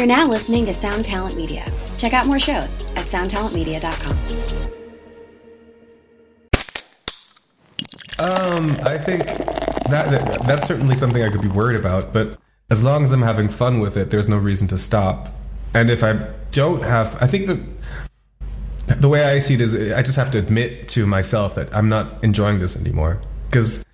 You're now listening to Sound Talent Media. Check out more shows at soundtalentmedia.com. Um, I think that, that that's certainly something I could be worried about, but as long as I'm having fun with it, there's no reason to stop. And if I don't have, I think the the way I see it is, I just have to admit to myself that I'm not enjoying this anymore because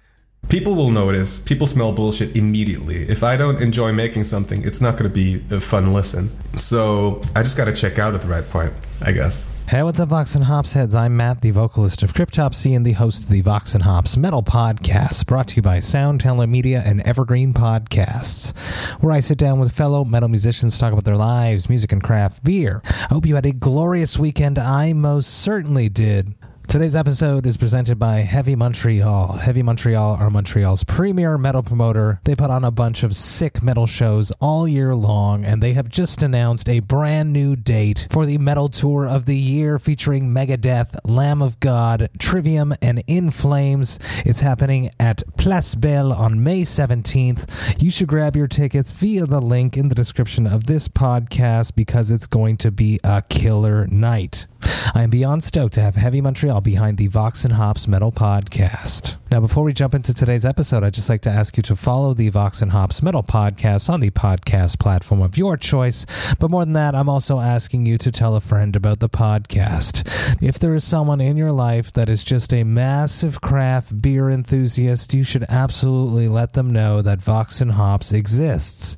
people will notice. People smell bullshit immediately. If I don't enjoy making something, it's not going to be a fun listen. So I just got to check out at the right point, I guess. Hey, what's up, Vox and Hops heads? I'm Matt, the vocalist of Cryptopsy and the host of the Vox and Hops Metal Podcast, brought to you by Sound Talent Media and Evergreen Podcasts, where I sit down with fellow metal musicians to talk about their lives, music, and craft beer. I hope you had a glorious weekend. I most certainly did. Today's episode is presented by Heavy Montreal. Heavy Montreal are Montreal's premier metal promoter. They put on a bunch of sick metal shows all year long, and they have just announced a brand new date for the metal tour of the year featuring Megadeth, Lamb of God, Trivium, and In Flames. It's happening at Place Bell on May 17th. You should grab your tickets via the link in the description of this podcast because it's going to be a killer night. I am beyond stoked to have Heavy Montreal behind the Vox and Hops Metal Podcast. Now, before we jump into today's episode, I'd just like to ask you to follow the Vox and Hops Metal Podcast on the podcast platform of your choice. But more than that, I'm also asking you to tell a friend about the podcast. If there is someone in your life that is just a massive craft beer enthusiast, you should absolutely let them know that Vox and Hops exists.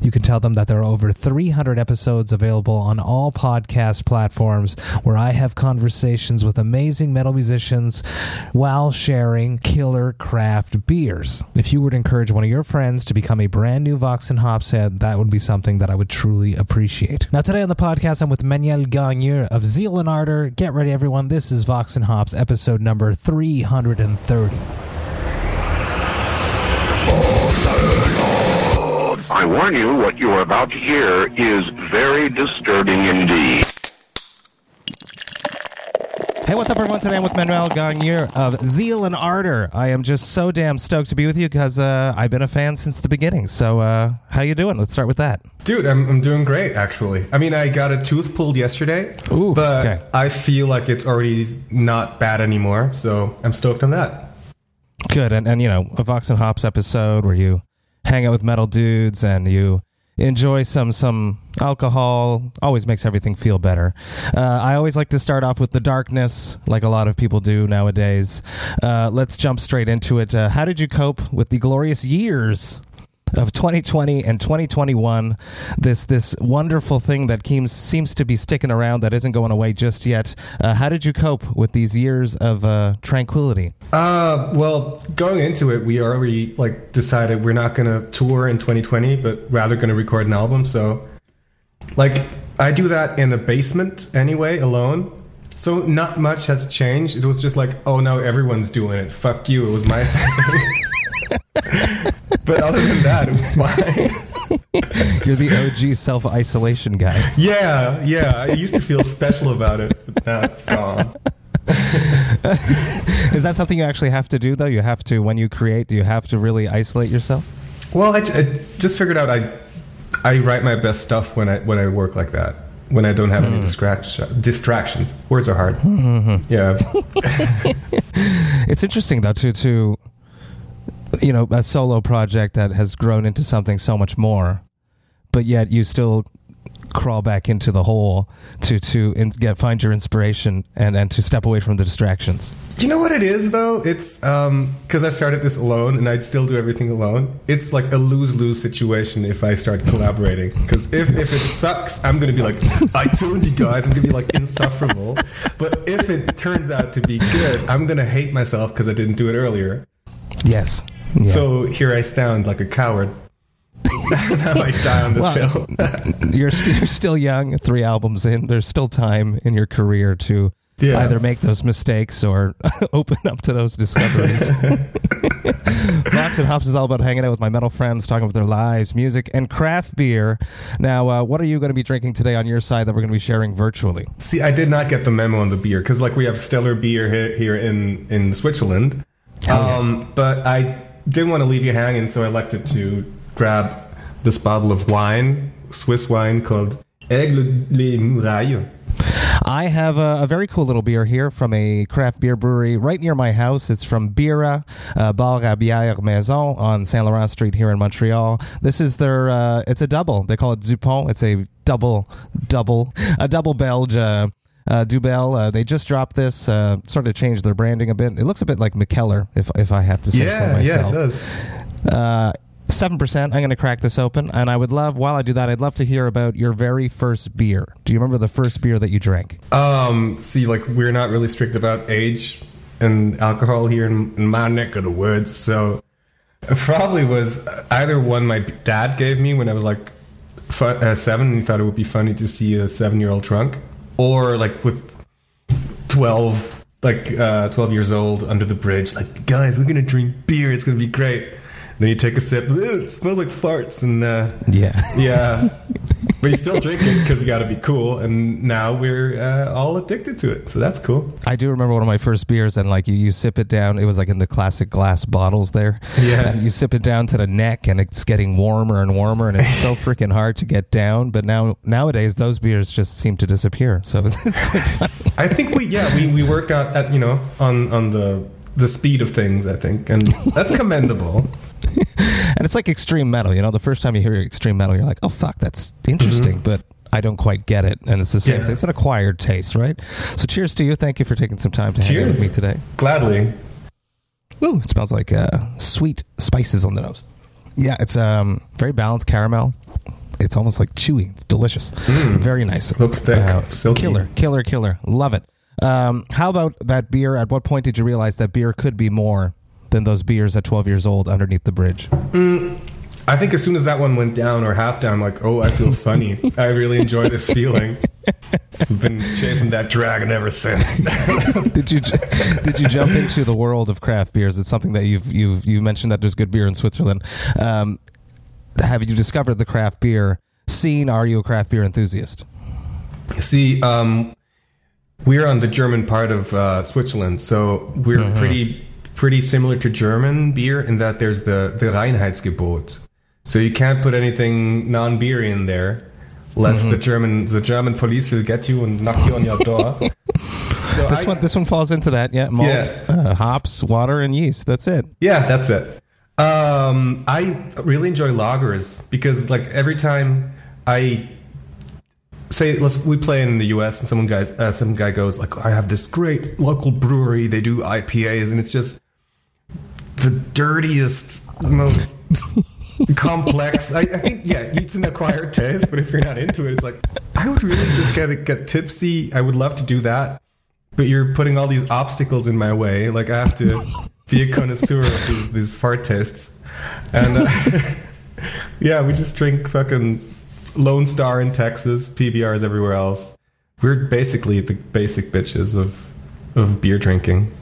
You can tell them that there are over 300 episodes available on all podcast platforms where I have conversations with amazing metal musicians while sharing killer craft beers. If you would encourage one of your friends to become a brand new Vox and Hops head, that would be something that I would truly appreciate. Now, today on the podcast, I'm with Manuel Gagneux of Zeal and Ardor. Get ready, everyone. This is Vox and Hops, episode number 330. I warn you, what you are about to hear is very disturbing indeed. Hey, what's up, everyone? Today I'm with Manuel Gagneux of Zeal and Ardor. I am just so damn stoked to be with you because uh, I've been a fan since the beginning. So, uh, how you doing? Let's start with that. Dude, I'm, I'm doing great, actually. I mean, I got a tooth pulled yesterday, Ooh, but okay. I feel like it's already not bad anymore, so I'm stoked on that. Good, and and you know, a Vox and Hops episode where you hang out with metal dudes and you enjoy some some alcohol always makes everything feel better. Uh, I always like to start off with the darkness, like a lot of people do nowadays. Uh, let's jump straight into it. Uh, how did you cope with the glorious years? Of 2020 and 2021, this this wonderful thing that seems seems to be sticking around that isn't going away just yet. Uh, how did you cope with these years of uh, tranquility? Uh, well, going into it, we already like decided we're not going to tour in 2020, but rather going to record an album. So, like, I do that in a basement anyway, alone. So not much has changed. It was just like, oh no, everyone's doing it. Fuck you. It was my thing. but other than that, it was fine. You're the OG self isolation guy. Yeah, yeah. I used to feel special about it, but now it's gone. Is that something you actually have to do though? You have to when you create. Do you have to really isolate yourself? Well, I, I just figured out I I write my best stuff when I when I work like that. When I don't have any hmm. distraction, distractions. Words are hard. Mm-hmm. Yeah. It's interesting though to to you know a solo project that has grown into something so much more, but yet you still crawl back into the hole to to in, get find your inspiration and and to step away from the distractions. Do you know what it is though? It's um because I started this alone and I'd still do everything alone. It's like a lose lose situation if I start collaborating. Because if if it sucks, I'm gonna be like, I told you guys, I'm gonna be like insufferable. But if it turns out to be good, I'm gonna hate myself because I didn't do it earlier. Yes. Yeah. So here I stand like a coward. now I die on this Well, hill. you're, st- you're still young, three albums in. There's still time in your career to Yeah. either make those mistakes or open up to those discoveries. Vox and Hops is all about hanging out with my metal friends, talking about their lives, music, and craft beer. Now, uh, what are you going to be drinking today on your side that we're going to be sharing virtually? See, I did not get the memo on the beer because, like, we have stellar beer here, here in in Switzerland. yes. Um, But I didn't want to leave you hanging, so I elected to grab this bottle of wine, Swiss wine called Aigle les Murailles. I have a, a, very cool little beer here from a craft beer brewery right near my house. It's from Bira uh, Bar à Maison on Saint Laurent Street here in Montreal. This is their. Uh, it's a double. They call it Dupont. It's a double, double, a double Belge. Uh, uh, Dubbel, uh, they just dropped this, uh, sort of changed their branding a bit. It looks a bit like McKellar, if if I have to say yeah, so myself. Yeah, it does. Uh, seven percent. I'm going to crack this open, and I would love. While I do that, I'd love to hear about your very first beer. Do you remember the first beer that you drank? Um, see, like we're not really strict about age and alcohol here in, in my neck of the woods, so it probably was either one my dad gave me when I was like fun, uh, seven, and he thought it would be funny to see a seven-year-old drunk, or like with twelve, like uh, twelve years old under the bridge, like guys, we're gonna drink beer. It's gonna be great. Then you take a sip. It smells like farts, and uh, yeah, yeah. but you still drink it because you got to be cool. And now we're uh, all addicted to it, so that's cool. I do remember one of my first beers, and like you, you sip it down. It was like in the classic glass bottles there. Yeah, and you sip it down to the neck, and it's getting warmer and warmer, and it's so freaking hard to get down. But now nowadays, those beers just seem to disappear. So it's, it's quite funny. I think we yeah we we work out at you know on on the the speed of things. I think, and that's commendable. And it's like extreme metal. You know, the first time you hear extreme metal, you're like, "Oh fuck, that's interesting," mm-hmm. but I don't quite get it. And it's the same. Yeah. It's an acquired taste, right? So, cheers to you. Thank you for taking some time to hang out with me today. Gladly. Ooh, it smells like uh, sweet spices on the nose. Yeah, it's um, very balanced caramel. It's almost like chewy. It's delicious. Mm. Very nice. Looks thick. Uh, killer, killer, killer. Love it. Um, how about that beer? At what point did you realize that beer could be more than those beers at 12 years old underneath the bridge? Mm, I think as soon as that one went down or half down, like, oh, I feel funny. I really enjoy this feeling. I've been chasing that dragon ever since. did you did you jump into the world of craft beers? It's something that you've you've you mentioned that there's good beer in Switzerland. Um, have you discovered the craft beer scene? Are you a craft beer enthusiast? See, um, we're on the German part of uh, Switzerland, so we're mm-hmm. pretty pretty similar to German beer in that there's the, the Reinheitsgebot. So you can't put anything non beer in there, lest mm-hmm. the German the German police will get you and knock you on your door. so this I, one this one falls into that. Yeah, malt, yeah. Uh, hops, water, and yeast. That's it. Yeah, that's it. Um, I really enjoy lagers because like every time I say let's we play in the US and someone guys uh, some guy goes like I have this great local brewery they do IPAs and it's just the dirtiest, most complex. I, I, think yeah, it's an acquired taste, but if you're not into it, it's like I would really just get get tipsy. I would love to do that, but you're putting all these obstacles in my way. Like I have to be a connoisseur of these, these fart tastes, and uh, yeah, we just drink fucking Lone Star in Texas, PBRs everywhere else. We're basically the basic bitches of of beer drinking.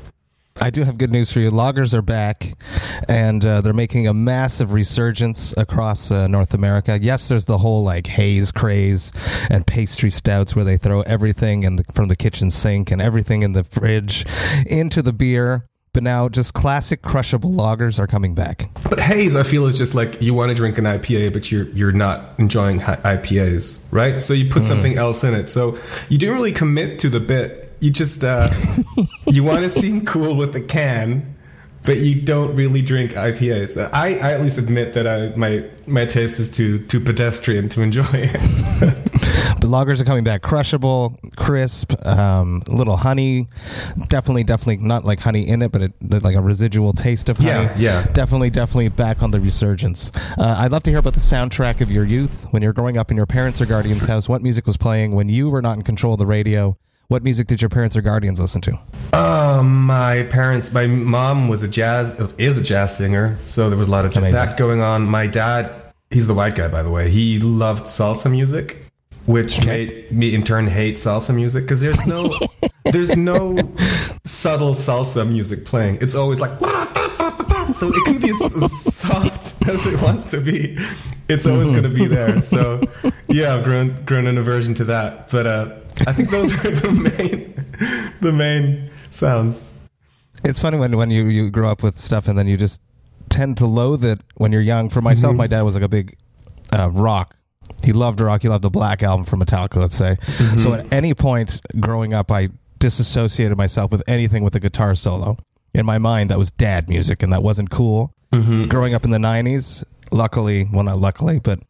I do have good news for you. Lagers are back, and uh, they're making a massive resurgence across uh, North America. Yes, there's the whole like haze craze and pastry stouts where they throw everything in the, from the kitchen sink and everything in the fridge into the beer. But now, just classic crushable lagers are coming back. But haze, I feel, is just like you want to drink an IPA, but you're you're not enjoying IPAs, right? So you put mm. something else in it. So you didn't really commit to the bit you just uh, you want to seem cool with a can, but you don't really drink IPAs. I, I at least admit that I, my my taste is too too pedestrian to enjoy it. but lagers are coming back, crushable, crisp, um, little honey. Definitely, definitely not like honey in it, but it, like a residual taste of honey. Yeah, yeah. Definitely, definitely back on the resurgence. Uh, I'd love to hear about the soundtrack of your youth when you're growing up in your parents' or guardians' house. What music was playing when you were not in control of the radio? What music did your parents or guardians listen to? Um, my parents, my mom was a jazz, is a jazz singer, so there was a lot of Amazing. that going on. My dad, he's the white guy, by the way. He loved salsa music, which okay. made me in turn hate salsa music because there's no, there's no subtle salsa music playing. It's always like. So it can be as soft as it wants to be. It's always going to be there. So yeah, I've grown grown an aversion to that. But uh, I think those are the main the main sounds. It's funny when when you you grow up with stuff and then you just tend to loathe it when you're young. For myself, mm-hmm. my dad was like a big uh, rock He loved rock. He loved the Black album from Metallica, let's say. So at any point growing up, I disassociated myself with anything with a guitar solo. In my mind, that was dad music, and that wasn't cool. Growing up in the '90s, luckily, well, not luckily, but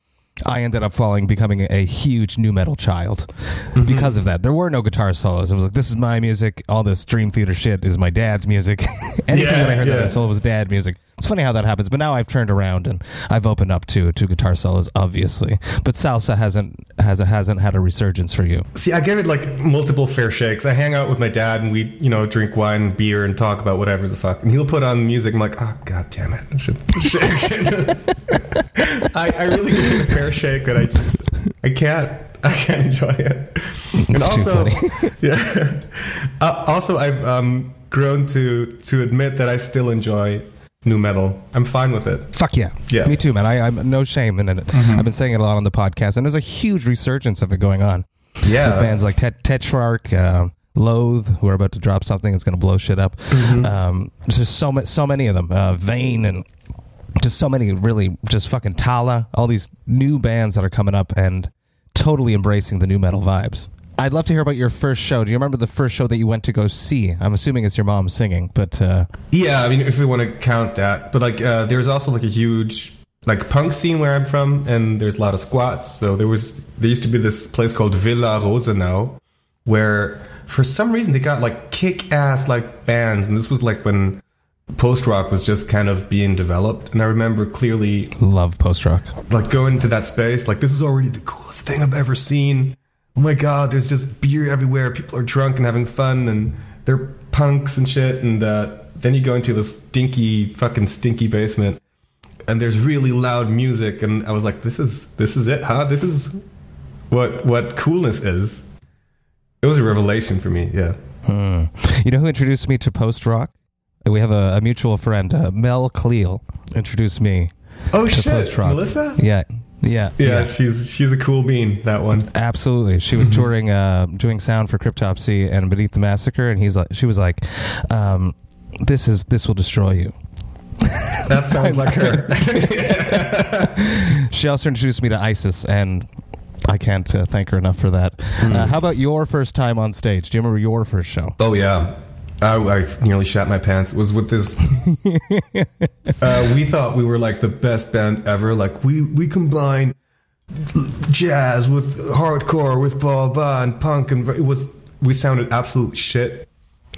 I ended up falling, becoming a huge nu metal child mm-hmm. because of that. There were no guitar solos. It was like, this is my music. All this Dream Theater shit is my dad's music. Anything Yeah, that I heard that yeah. had a solo was dad music. It's funny how that happens, but now I've turned around and I've opened up to to guitar solos, obviously. But salsa hasn't has hasn't had a resurgence for you. See, I give it like multiple fair shakes. I hang out with my dad and we, you know, drink wine and beer and talk about whatever the fuck. And he'll put on music. I'm like, oh god damn it! I, I really give it a fair shake, but I just I can't I can't enjoy it. and It's too also, yeah. Uh, also, I've um, grown to to admit that I still enjoy nu metal. I'm fine with it. Fuck yeah. Yeah. Me too, man. I, I'm no shame in it. I've been saying it a lot on the podcast, and there's a huge resurgence of it going on. Yeah. With bands like Tet- Tetrarch, uh, Loathe, who are about to drop something that's going to blow shit up. Um, there's just so, ma- so many of them. Uh, Vein and just so many really just fucking Tallah, all these new bands that are coming up and totally embracing the nu metal vibes. I'd love to hear about your first show. Do you remember the first show that you went to go see? I'm assuming it's your mom singing, but uh, Yeah, I mean, if we want to count that, but like, uh, there's also like a huge like punk scene where I'm from, and there's a lot of squats. So there was there used to be this place called Villa Rosenau, where for some reason they got like kick ass like bands, and this was like when post rock was just kind of being developed. And I remember clearly love post rock. like going to that space, like this is already the coolest thing I've ever seen. Oh my god, there's just beer everywhere. People are drunk and having fun, and they're punks and shit. And uh, then you go into this stinky, fucking stinky basement, and there's really loud music. And I was like, this is this is it, huh? This is what what coolness is. It was a revelation for me. Yeah. Hmm. You know who introduced me to post rock? We have a, a mutual friend, uh, Mel Cleal, introduced me Oh to post rock. Melissa. Yeah, yeah, Yeah, she's she's a cool bean. That one. Absolutely, she was touring, uh, doing sound for Cryptopsy and Beneath the Massacre, and he's like, she was like, um, "This is this will destroy you." That sounds like her. She also introduced me to ISIS, and I can't uh, thank her enough for that. Uh, how about your first time on stage? Do you remember your first show? Oh yeah, I, I nearly shat my pants. It was with this. uh, we thought we were like the best band ever. Like we we combine jazz with hardcore with blah blah and punk and it was we sounded absolute shit.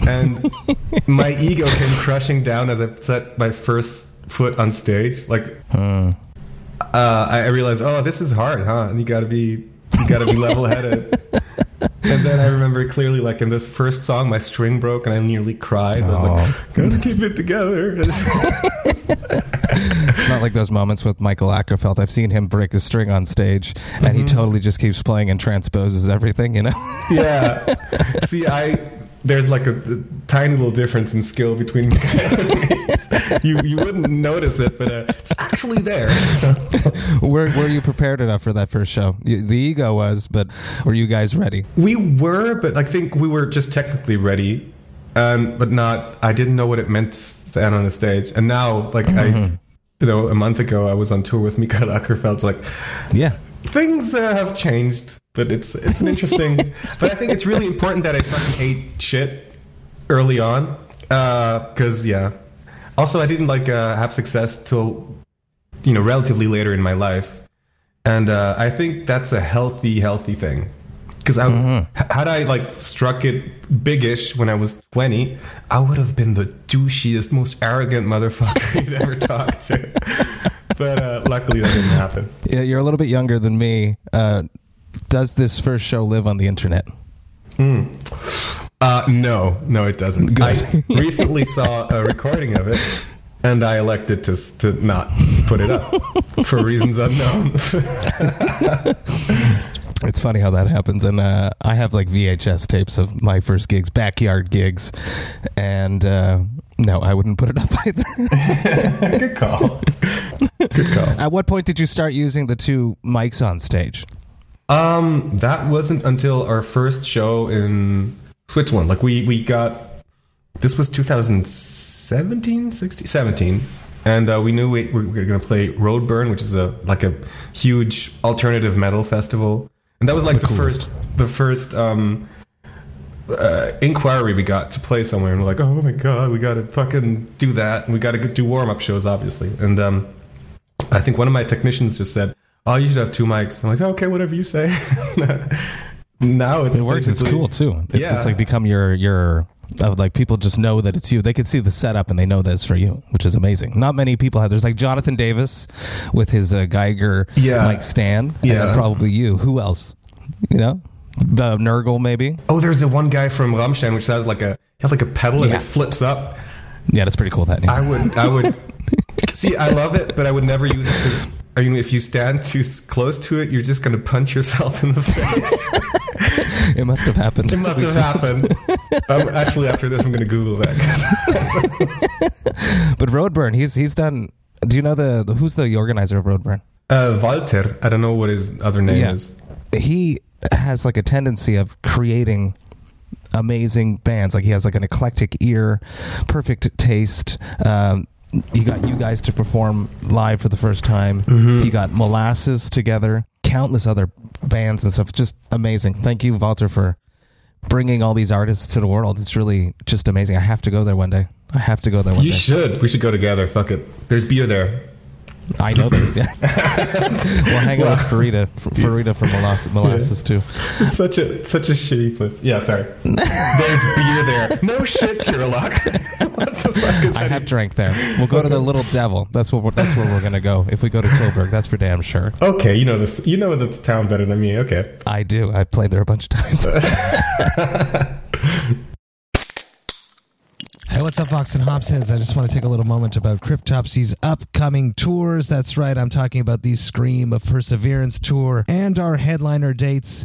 And my ego came crushing down as I set my first foot on stage. Like uh, I I realized, oh, this is hard, huh? And you got to be you got to be level headed. And then I remember clearly, like in this first song, my string broke and I nearly cried. I was like, oh. gotta keep it together. It's not like those moments with Mikael Åkerfeldt. I've seen him break a string on stage, and he mm-hmm. totally just keeps playing and transposes everything. You know. yeah. See, I there's like a, a tiny little difference in skill between you. You wouldn't notice it, but uh, it's actually there. were were you prepared enough for that first show? The ego was, but were you guys ready? We were, but I think we were just technically ready, um, but not. I didn't know what it meant to stand on a stage, and now, like I, you know, a month ago, I was on tour with Mikael Åkerfeldt. Like Yeah. things uh, have changed, but it's it's an interesting. but I think it's really important that I fucking ate shit early on, because yeah. Also, I didn't like uh, have success till you know relatively later in my life, and uh, I think that's a healthy, healthy thing. Because I h- had I like struck it biggish when I was twenty, I would have been the douchiest, most arrogant motherfucker you'd ever talked to. but uh, luckily, that didn't happen. Yeah, you're a little bit younger than me. Uh, does this first show live on the internet? Uh, no, no, it doesn't. I recently saw a recording of it, and I elected to to not put it up for reasons unknown. It's funny how that happens. And uh, I have like VHS tapes of my first gigs, backyard gigs, and uh, no, I wouldn't put it up either. Good call. Good call. At what point did you start using the two mics on stage? Um, that wasn't until our first show in Switzerland. Like we we got this was 2017, 16, 17. and uh, we knew we, we were going to play Roadburn, which is a like a huge alternative metal festival, and that was like the, coolest. first the first um, uh, inquiry we got to play somewhere, and we're like, oh my god, we got to fucking do that, and we got to do warm up shows, obviously, and um, I think one of my technicians just said, "Oh, you should have two mics." I'm like, "Okay, whatever you say." now it's It works. It's cool too. It's, Yeah. it's like become your your. Uh, like people just know that it's you. They can see the setup and they know that it's for you, which is amazing. Not many people have. There's like Jonathan Davis with his uh, Giger Yeah. mic stand, and Yeah. probably you. Who else? You know, uh, Nergal maybe. Oh, there's the one guy from Rammstein which has like a he has like a pedal and it flips up. Yeah, that's pretty cool. That I would I would see I love it, but I would never use it I mean if you stand too close to it, you're just gonna punch yourself in the face. it must have happened. It must have happened. um, actually, after this, I'm gonna Google that. But Roadburn, he's he's done. Do you know the, the who's the organizer of Roadburn? Uh, Walter, I don't know what his other name Yeah. is. He has like a tendency of creating amazing bands. Like he has like an eclectic ear, perfect taste. Um, he got you guys to perform live for the first time. Mm-hmm. He got Molasses together, countless other bands and stuff. Just amazing. Thank you, Walter, for bringing all these artists to the world. It's really just amazing. I have to go there one day. I have to go there one You day. You should. We should go together. Fuck it. There's beer there. I know there is. Yeah, we'll hang out with Farida, Farida from Molasses, Molasses too. It's such a such a shitty place. Yeah, sorry. There's beer there. No shit, Sherlock. what the fuck is I have drank there. We'll go to the Little Devil. That's what. We're, that's where we're gonna go. If we go to Tilburg, that's for damn sure. Okay, you know this. You know the town better than me. Okay. I do. I played there a bunch of times. Hey, what's up, Vox and Hopsheads? I just want to take a little moment about Cryptopsy's upcoming tours. That's right, I'm talking about the Scream of Perseverance tour and our headliner dates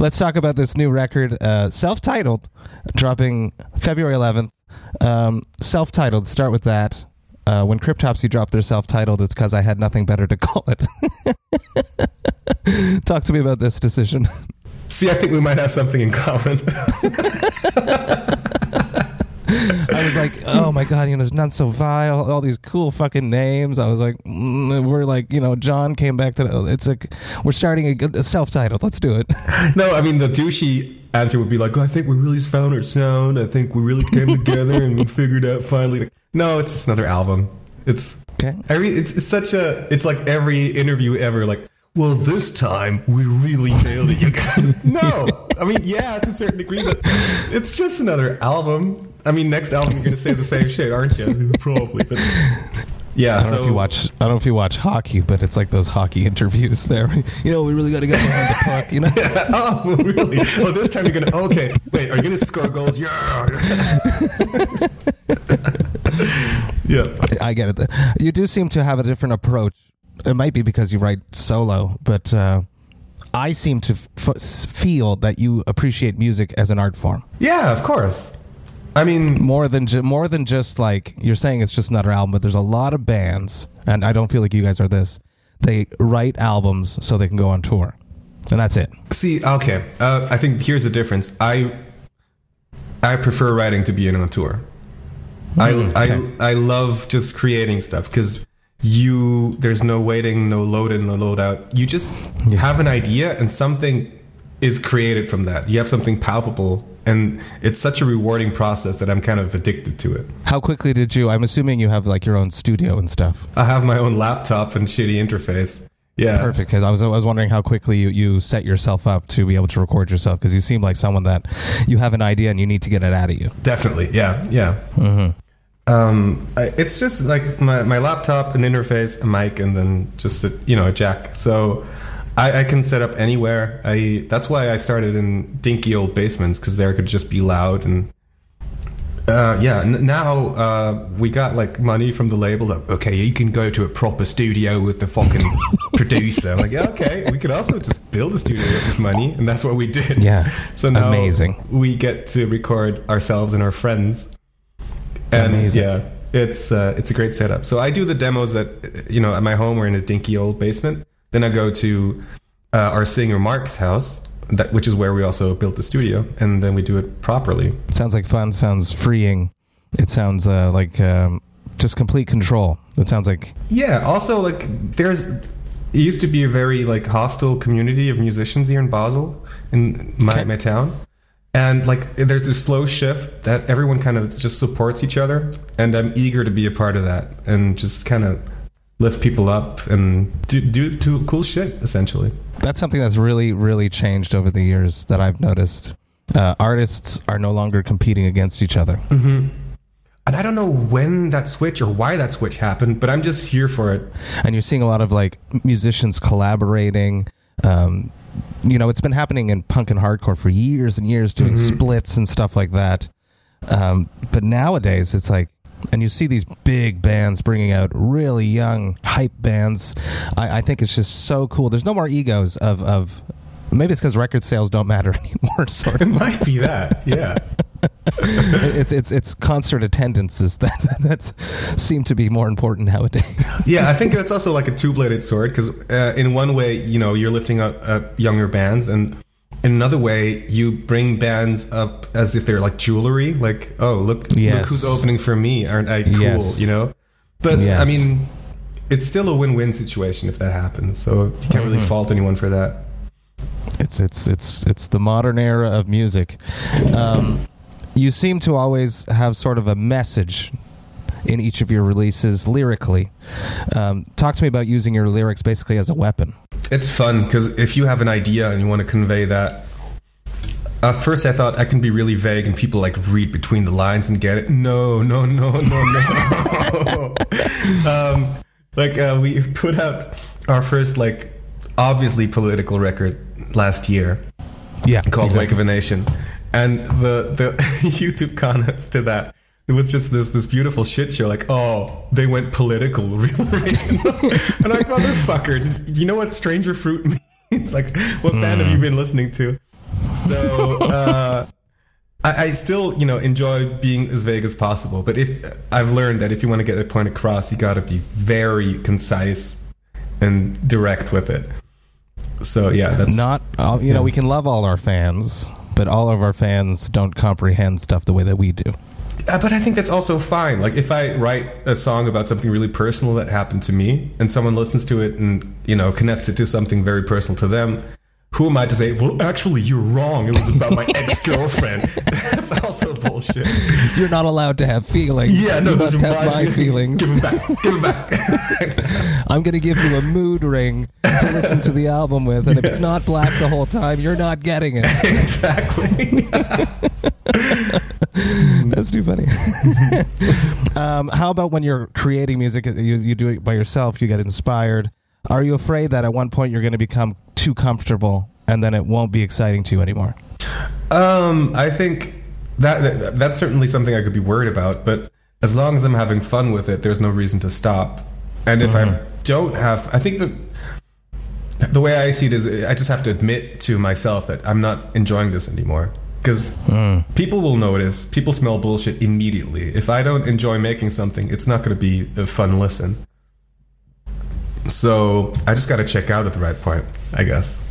Let's talk about this new record, uh, self titled, dropping February 11th. Um, self titled, start with that. Uh, when Cryptopsy dropped their self titled, it's because I had nothing better to call it. Talk to me about this decision. See, I think we might have something in common. I was like, oh my god, you know, it's not so vile. All these cool fucking names. I was like, mm, we're like, you know, John came back to. The, it's like we're starting a, a self-titled. Let's do it. no, I mean the douchey answer would be like, oh, "I think we really found our sound. I think we really came together and we figured out finally." No, it's just another album. It's Okay. every. It's, it's such a. It's like every interview ever. Like, well, this time we really nailed it, you guys. no, I mean, yeah, to a certain degree, but it's just another album. I mean, next album you're gonna say the same shit, aren't you? Probably, but yeah. I don't so know if you watch. I don't know if you watch hockey, but it's like those hockey interviews. There, you know, we really got to get behind the puck. You know, oh, really? Oh, this time you're gonna. Okay, wait. Are you gonna score goals? Yeah. yeah. I get it. You do seem to have a different approach. It might be because you write solo, but uh, I seem to f- feel that you appreciate music as an art form. Yeah, of course. I mean, more than ju- more than just like you're saying it's just another album but there's a lot of bands and i don't feel like you guys are this they write albums so they can go on tour and that's it see, okay. Uh, I think here's the difference. I I prefer writing to being on a tour. Mm, I okay. I I love just creating stuff because you there's no waiting, no load in, no load out. You just Yeah. have an idea and something is created from that. You have something palpable, and it's such a rewarding process that I'm kind of addicted to it. how quickly did you i'm assuming you have like your own studio and stuff I have my own laptop and shitty interface, Yeah. Perfect. Because I was, I was wondering how quickly you, you set yourself up to be able to record yourself because you seem like someone that you have an idea and you need to get it out of you. Definitely. Yeah. Yeah. Mm-hmm. Um, I- it's just like my, my laptop, an interface, a mic, and then just a, you know a jack. So I, I can set up anywhere. I that's why I started in dinky old basements because there could just be loud and. Uh, yeah. N- now uh, we got like money from the label. That, okay, you can go to a proper studio with the fucking producer. I'm like, yeah, okay. We could also just build a studio with this money, and that's what we did. Yeah. So now Amazing. we get to record ourselves and our friends. And Amazing. yeah, it's uh, it's a great setup. So I do the demos that you know at my home. We're in a dinky old basement. Then I go to uh, our singer Mark's house, that which is where we also built the studio, and then we do it properly. It sounds like fun. Sounds freeing. It sounds uh, like um, just complete control. It sounds like Yeah. Also, like there's it used to be a very like hostile community of musicians here in Basel, in my Okay. my town. And like there's this slow shift that everyone kind of just supports each other, and I'm eager to be a part of that and just kind of lift people up and do do, do cool shit essentially. that's something that's really, really changed over the years that I've noticed. Uh, artists are no longer competing against each other. And I don't know when that switch or why that switch happened, but I'm just here for it. and you're seeing a lot of like musicians collaborating. Um, you know, it's been happening in punk and hardcore for years and years, doing splits and stuff like that. Um, but nowadays, it's like, and you see these big bands bringing out really young hype bands. I, I think it's just so cool. There's no more egos of of. Maybe it's because record sales don't matter anymore. Sort It might be that, yeah. it's it's it's concert attendances that that seem to be more important nowadays. yeah, I think that's also like a two-bladed sword because uh, in one way, you know, you're lifting up uh, younger bands, and in another way, you bring bands up as if they're like jewelry. Like, oh, look, Yes. look who's opening for me. Aren't I cool? Yes. You know. But Yes. I mean, it's still a win-win situation if that happens. So you can't really Mhm. fault anyone for that. It's it's it's it's the modern era of music. Um, you seem to always have sort of a message in each of your releases lyrically. Um, talk to me about using your lyrics basically as a weapon. It's fun because if you have an idea and you want to convey that. At first, I thought I can be really vague and people like read between the lines and get it. No, no, no, no, no. um, like uh, we put out our first like obviously political record last year Yeah, called Wake of a Nation, and the the YouTube comments to that. It was just this this beautiful shit show. Like, oh, they went political, real original. and I'm like, motherfucker, you know what Stranger Fruit means? Like, what band have you been listening to? So, uh, I, I still, you know, enjoy being as vague as possible. But if I've learned that if you want to get a point across, you got to be very concise and direct with it. So yeah, that's Not all, you know we can love all our fans, but all of our fans don't comprehend stuff the way that we do. Uh, but I think that's also fine. Like if I write a song about something really personal that happened to me, and someone listens to it and you know connects it to something very personal to them, who am I to say? Well, actually, you're wrong. It was about my ex girlfriend. that's also bullshit. You're not allowed to have feelings. Yeah, no, you those must are have my feelings. Give them back. Give them back. I'm going to give you a mood ring to listen to the album with, and if it's not black the whole time, you're not getting it. exactly. That's too funny. um, how about when you're creating music, you, you do it by yourself, you get inspired. Are you afraid that at one point you're going to become too comfortable and then it won't be exciting to you anymore? Um, I think that, that that's certainly something I could be worried about. But as long as I'm having fun with it, there's no reason to stop. And if I don't have, I think the the way I see it is, I just have to admit to myself that I'm not enjoying this anymore. Because people will notice. People smell bullshit immediately. If I don't enjoy making something, it's not going to be a fun listen. So I just got to check out at the right point, I guess.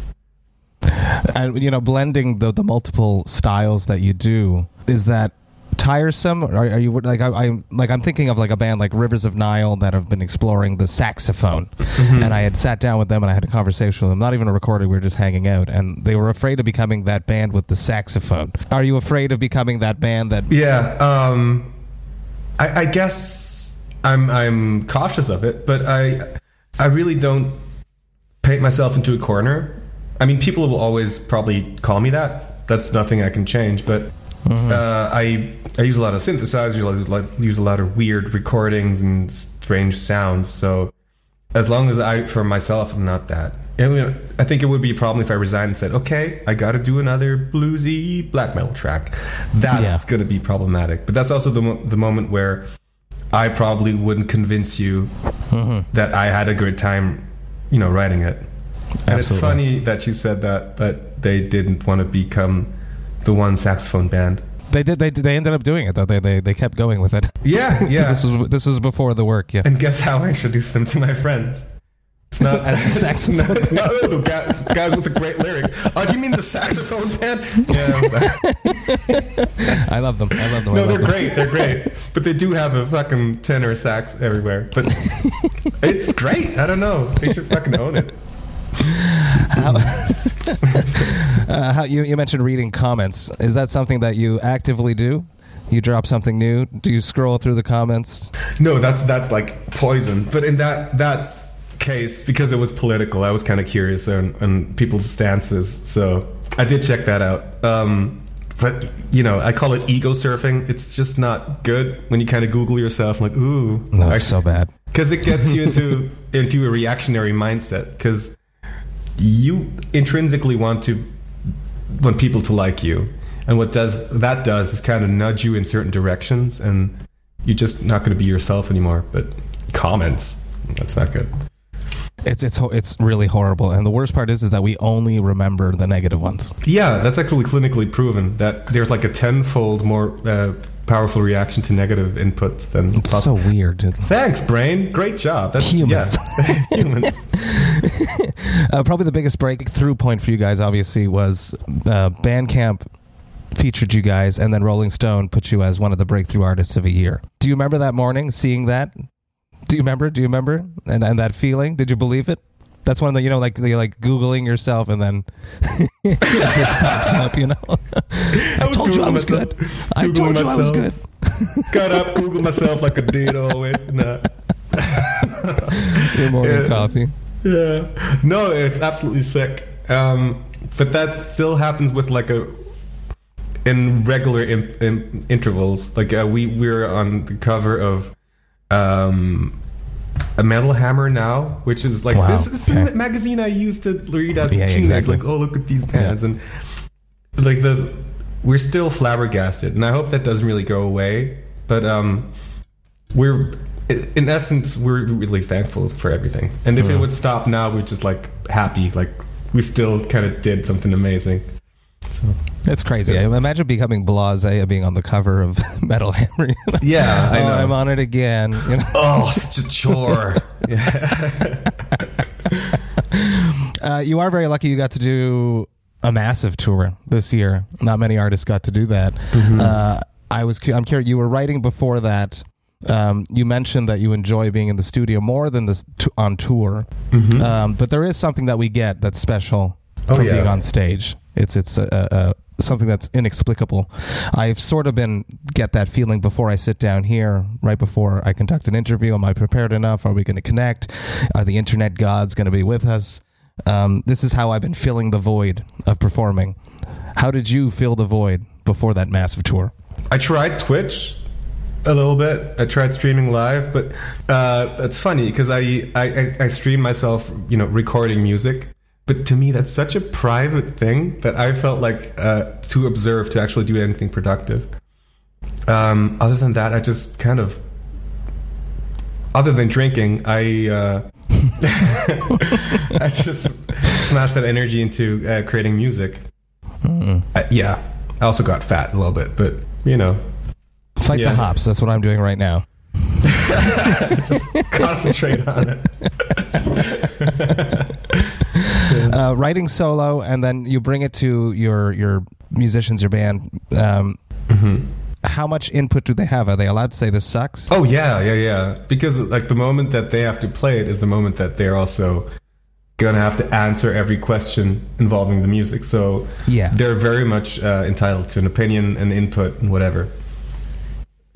And, you know, blending the, the multiple styles that you do, is that tiresome? Are, are you like I, I like I'm thinking of like a band like Rivers of Nihil that have been exploring the saxophone, and I had sat down with them and I had a conversation with them. Not even a recording, we were just hanging out, and they were afraid of becoming that band with the saxophone. Are you afraid of becoming that band that? Yeah, um, I, I guess I'm I'm cautious of it, but I I really don't paint myself into a corner. I mean, people will always probably call me that. That's nothing I can change. But uh, I I use a lot of synthesizers. I use a lot- use a lot of weird recordings and strange sounds. So as long as I, for myself, I'm not that. And, you know, I think it would be a problem if I resigned and said, "Okay, I got to do another bluesy black metal track." That's Yeah. going to be problematic. But that's also the mo- the moment where I probably wouldn't convince you Mm-hmm. that I had a good time, you know, writing it. And it's funny that you said that that they didn't want to become the one saxophone band. They did. They they ended up doing it though. They they, they kept going with it. Yeah, yeah. This was this was before the work. Yeah. And guess how I introduced them to my friends? It's not As the it's saxophone not- It's not the guys, guys with the great lyrics. Oh, do you mean the saxophone band? Yeah. I was like, I love them. I love them. No, love they're them. great. They're great. But they do have a fucking tenor sax everywhere. But it's great. I don't know. They should fucking own it. Uh, how, you you mentioned reading comments. Is that something that you actively do? You drop something new. Do you scroll through the comments? No, that's that's like poison. But in that that's case, because it was political, I was kind of curious on, on people's stances. So I did check that out. Um, but you know, I call it ego surfing. It's just not good when you kind of Google yourself, like, ooh, No, it's so bad. because it gets you into into a reactionary mindset. Because you intrinsically want to want people to like you, and what does that does is kind of nudge you in certain directions, and you're just not going to be yourself anymore. But comments, that's not good. It's it's it's really horrible. And the worst part is is that we only remember the negative ones. Yeah, that's actually clinically proven that there's like a tenfold more uh, powerful reaction to negative inputs than It's so weird. Thanks, brain. Great job. That's Humans. Yeah. Humans. Uh, probably the biggest breakthrough point for you guys, obviously, was uh, Bandcamp featured you guys, and then Rolling Stone put you as one of the breakthrough artists of a year. Do you remember that morning, seeing that? Do you remember? Do you remember? And and that feeling? Did you believe it? That's one of the you know like you're like googling yourself and then this pops up. You know, I, was told you I was myself. good. I Googling told you I was good. Got up, Googled myself like a did always. Nah. Your morning Yeah. coffee. Yeah. No, it's absolutely sick. Um, but that still happens with like a in regular in, in intervals. Like uh, we we're on the cover of um, a Metal Hammer now, which is like Wow, this is okay. the magazine I used to read as a Yeah, teenager. exactly. Like, oh, look at these bands, and like the we're still flabbergasted, and I hope that doesn't really go away. But um, we're in essence we're really thankful for everything and if it Mm. would stop now we're just like happy like we still kind of did something amazing It's crazy. Yeah. I imagine becoming blasé of being on the cover of Metal Hammer. yeah i oh, know I'm on it again. You know? oh such a chore yeah. Uh, you are very lucky you got to do a massive tour this year. Not many artists got to do that. Mm-hmm. Uh, I was cu- I'm curious. You were writing before that. Um, you mentioned that you enjoy being in the studio more than this t- on tour. Um, but there is something that we get that's special Oh, from yeah. being on stage. It's it's uh, uh, something that's inexplicable. I've sort of been get that feeling before I sit down here, right before I conduct an interview. Am I prepared enough? Are we going to connect? Are the internet gods going to be with us? Um, this is how I've been filling the void of performing. How did you fill the void before that massive tour? i tried twitch a little bit i tried streaming live but uh, that's funny because I I- i stream myself you know recording music but to me that's such a private thing that i felt like uh, too observed to actually do anything productive um, other than that i just kind of other than drinking i uh, i just smashed that energy into uh, creating music uh, yeah i also got fat a little bit but you know Fight Yeah. the hops. That's what I'm doing right now. Just concentrate on it uh, writing solo, and then you bring it to your your musicians, your band. Um, How much input do they have? Are they allowed to say this sucks? oh yeah yeah yeah because like the moment that they have to play it is the moment that they're also gonna have to answer every question involving the music so Yeah. they're very much uh, entitled to an opinion and input and whatever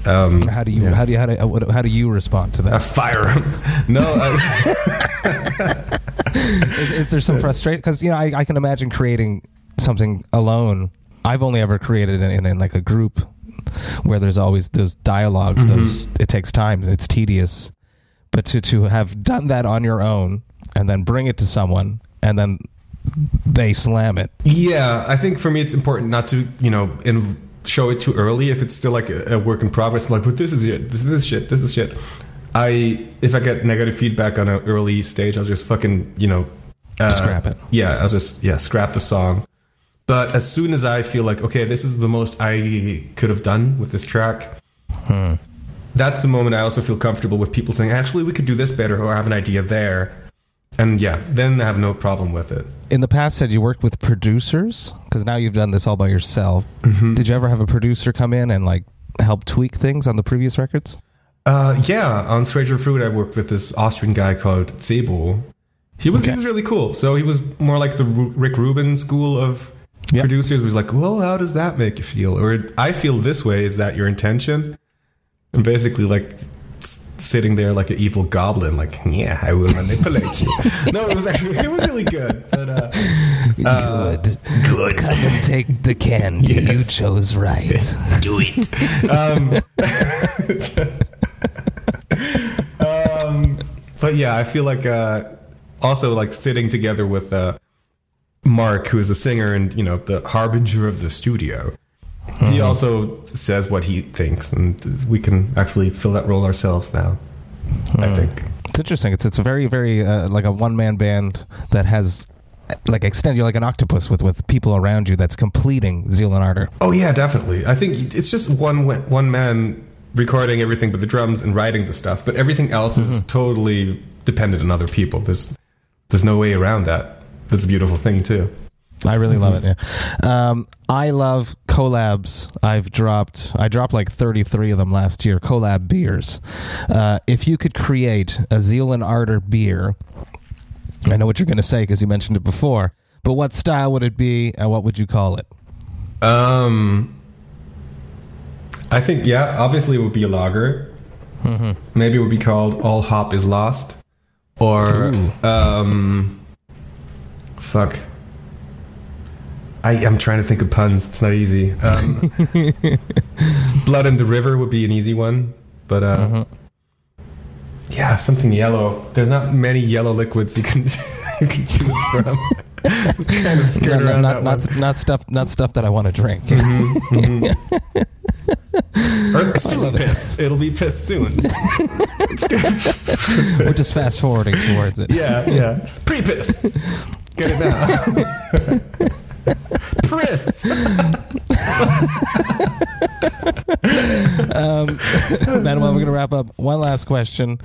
Um, How do you how do you how do, uh, how do you respond to I that? fire him. no, I, Is, is there some frustration? Because you know, I, I can imagine creating something alone. I've only ever created in, in, in like a group where there's always those dialogs. Those it takes time. It's tedious, but to to have done that on your own and then bring it to someone and then they slam it. yeah, I think for me it's important not to you know in, show it too early if it's still like a, a work in progress. Like, but this is it. This is this shit. This is shit. I if I get negative feedback on an early stage, I'll just fucking you know uh, Scrap it. Yeah, I'll just yeah scrap the song. But as soon as I feel like okay, this is the most I could have done with this track, that's the moment I also feel comfortable with people saying, actually, we could do this better, or I have an idea there. And yeah, then I have no problem with it. In the past, said you worked with producers because now you've done this all by yourself. Did you ever have a producer come in and like help tweak things on the previous records? Uh, yeah, on Stranger Fruit, I worked with this Austrian guy called Zebo. He was Okay. he was really cool. So he was more like the Rick Rubin school of Yeah. producers. Was like, well, how does that make you feel? Or I feel this way. Is that your intention? And basically, like sitting there like an evil goblin, like, yeah, I will manipulate you. no, it was actually it was really good. But uh, uh, Good. good. Come and take the candy. You chose right. do it. Um, um, but yeah, I feel like uh, also like sitting together with uh, Marc, who is a singer and you know the harbinger of the studio. He mm-hmm. also says what he thinks, and we can actually fill that role ourselves now. I mm. think. It's interesting. It's it's a very very uh, like a one man band that has like extend you're like an octopus with with people around you that's completing Zeal and Ardor. Oh yeah, definitely. I think it's just one one man recording everything but the drums and writing the stuff, but everything else is mm-hmm. totally dependent on other people. There's there's no way around that. That's a beautiful thing too. I really love it. Yeah. Um, I love collabs. I've dropped I dropped like 33 of them last year. Collab beers. Uh, if you could create a Zeal and Ardor beer, I know what you're going to say because you mentioned it before. But what style would it be, and what would you call it? Um, I think yeah, obviously it would be a lager. Maybe it would be called "All Hop Is Lost," or Ooh. um, fuck. I am trying to think of puns. It's not easy. Um, Blood in the River would be an easy one, but uh, yeah, something yellow. There's not many yellow liquids you can you can choose from. kind of scared No, no, around not, that not, one. not stuff not stuff that I want to drink. Or soon piss. It'll be piss soon. We're just fast forwarding towards it. yeah, yeah. Pre piss. Get it now. Priss. Um, Manuel, we're going to wrap up. One last question.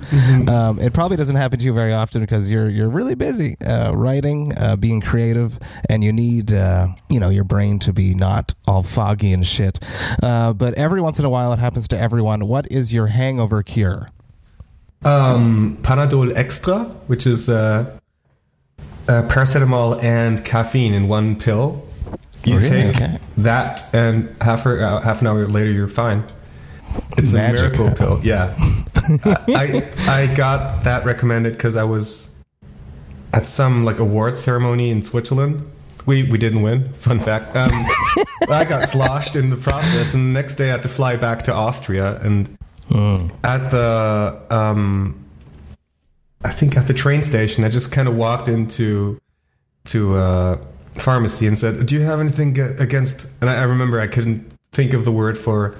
Um, it probably doesn't happen to you very often because you're you're really busy uh, writing, uh, being creative, and you need uh, you know your brain to be not all foggy and shit. Uh, but every once in a while, it happens to everyone. What is your hangover cure? Um, Panadol Extra, which is uh, uh, paracetamol and caffeine in one pill. You Really? take Okay. that, and half, her, uh, half an hour later, you're fine. It's Magic. a miracle pill. Yeah. I, I got that recommended because I was at some like award ceremony in Switzerland. We we didn't win. Fun fact. Um, I got sloshed in the process, and the next day I had to fly back to Austria. And at the um, I think at the train station, I just kind of walked into to a pharmacy and said, "Do you have anything against?" And I, I remember I couldn't think of the word for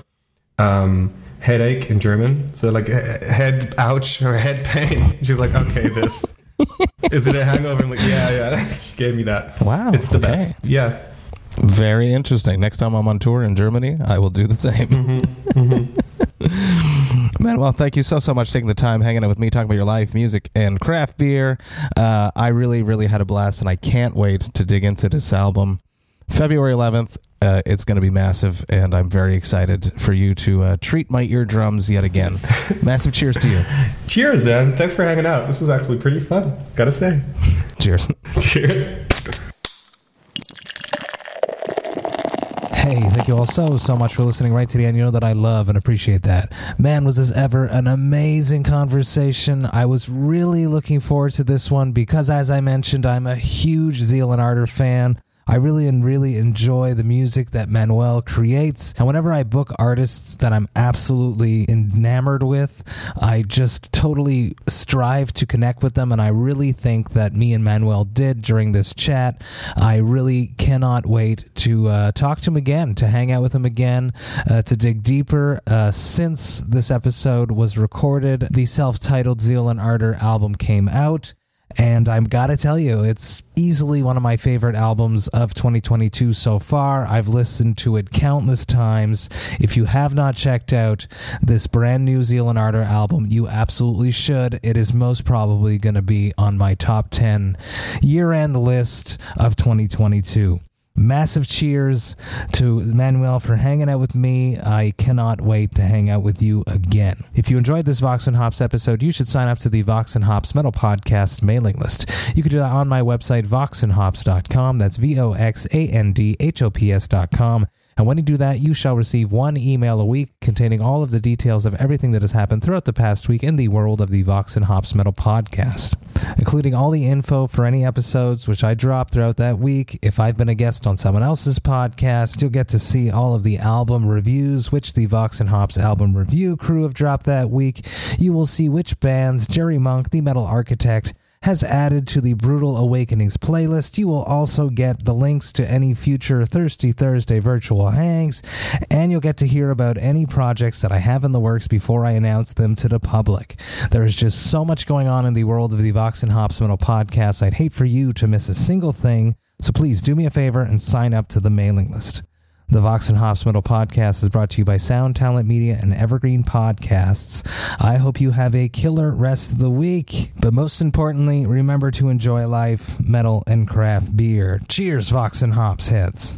um, headache in German, so like head ouch or head pain. She's like, "Okay, this is it a hangover?" I'm like, "Yeah, yeah." She gave me that. Wow, it's the okay. best. Yeah. Very interesting. Next time I'm on tour in Germany, I will do the same. Mm-hmm. Mm-hmm. Manuel, thank you so so much for taking the time hanging out with me, talking about your life, music, and craft beer. Uh, I really, really had a blast, and I can't wait to dig into this album. February 11th, uh, it's going to be massive, and I'm very excited for you to uh, treat my eardrums yet again. massive cheers to you. Cheers, man. Thanks for hanging out. This was actually pretty fun. Gotta say. Cheers. Cheers. Hey, thank you all so, so much for listening right to the end. You know that I love and appreciate that. Man, was this ever an amazing conversation. I was really looking forward to this one because, as I mentioned, I'm a huge Zeal and Ardor fan. I really and really enjoy the music that Manuel creates. And whenever I book artists that I'm absolutely enamored with, I just totally strive to connect with them. And I really think that me and Manuel did during this chat. I really cannot wait to uh, talk to him again, to hang out with him again, uh, to dig deeper. Uh, since this episode was recorded, the self titled Zeal and Ardor album came out. And I've gotta tell you, it's easily one of my favorite albums of 2022 so far. I've listened to it countless times. If you have not checked out this brand new Zeal and Ardor album, you absolutely should. It is most probably going to be on my top 10 year end list of 2022. Massive cheers to Manuel for hanging out with me. I cannot wait to hang out with you again. If you enjoyed this Vox and Hops episode, you should sign up to the Vox and Hops Metal Podcast mailing list. You can do that on my website, voxandhops.com. That's V O X A N D H O P S.com. And when you do that, you shall receive one email a week containing all of the details of everything that has happened throughout the past week in the world of the Vox and Hops Metal podcast, including all the info for any episodes which I drop throughout that week. If I've been a guest on someone else's podcast, you'll get to see all of the album reviews which the Vox and Hops album review crew have dropped that week. You will see which bands Jerry Monk, the metal architect, has added to the Brutal Awakenings playlist. You will also get the links to any future Thirsty Thursday virtual hangs, and you'll get to hear about any projects that I have in the works before I announce them to the public. There is just so much going on in the world of the Vox and Hops Metal podcast. I'd hate for you to miss a single thing, so please do me a favor and sign up to the mailing list. The Vox and Hops Metal podcast is brought to you by Sound Talent Media and Evergreen Podcasts. I hope you have a killer rest of the week. But most importantly, remember to enjoy life, metal, and craft beer. Cheers, Vox and Hops heads.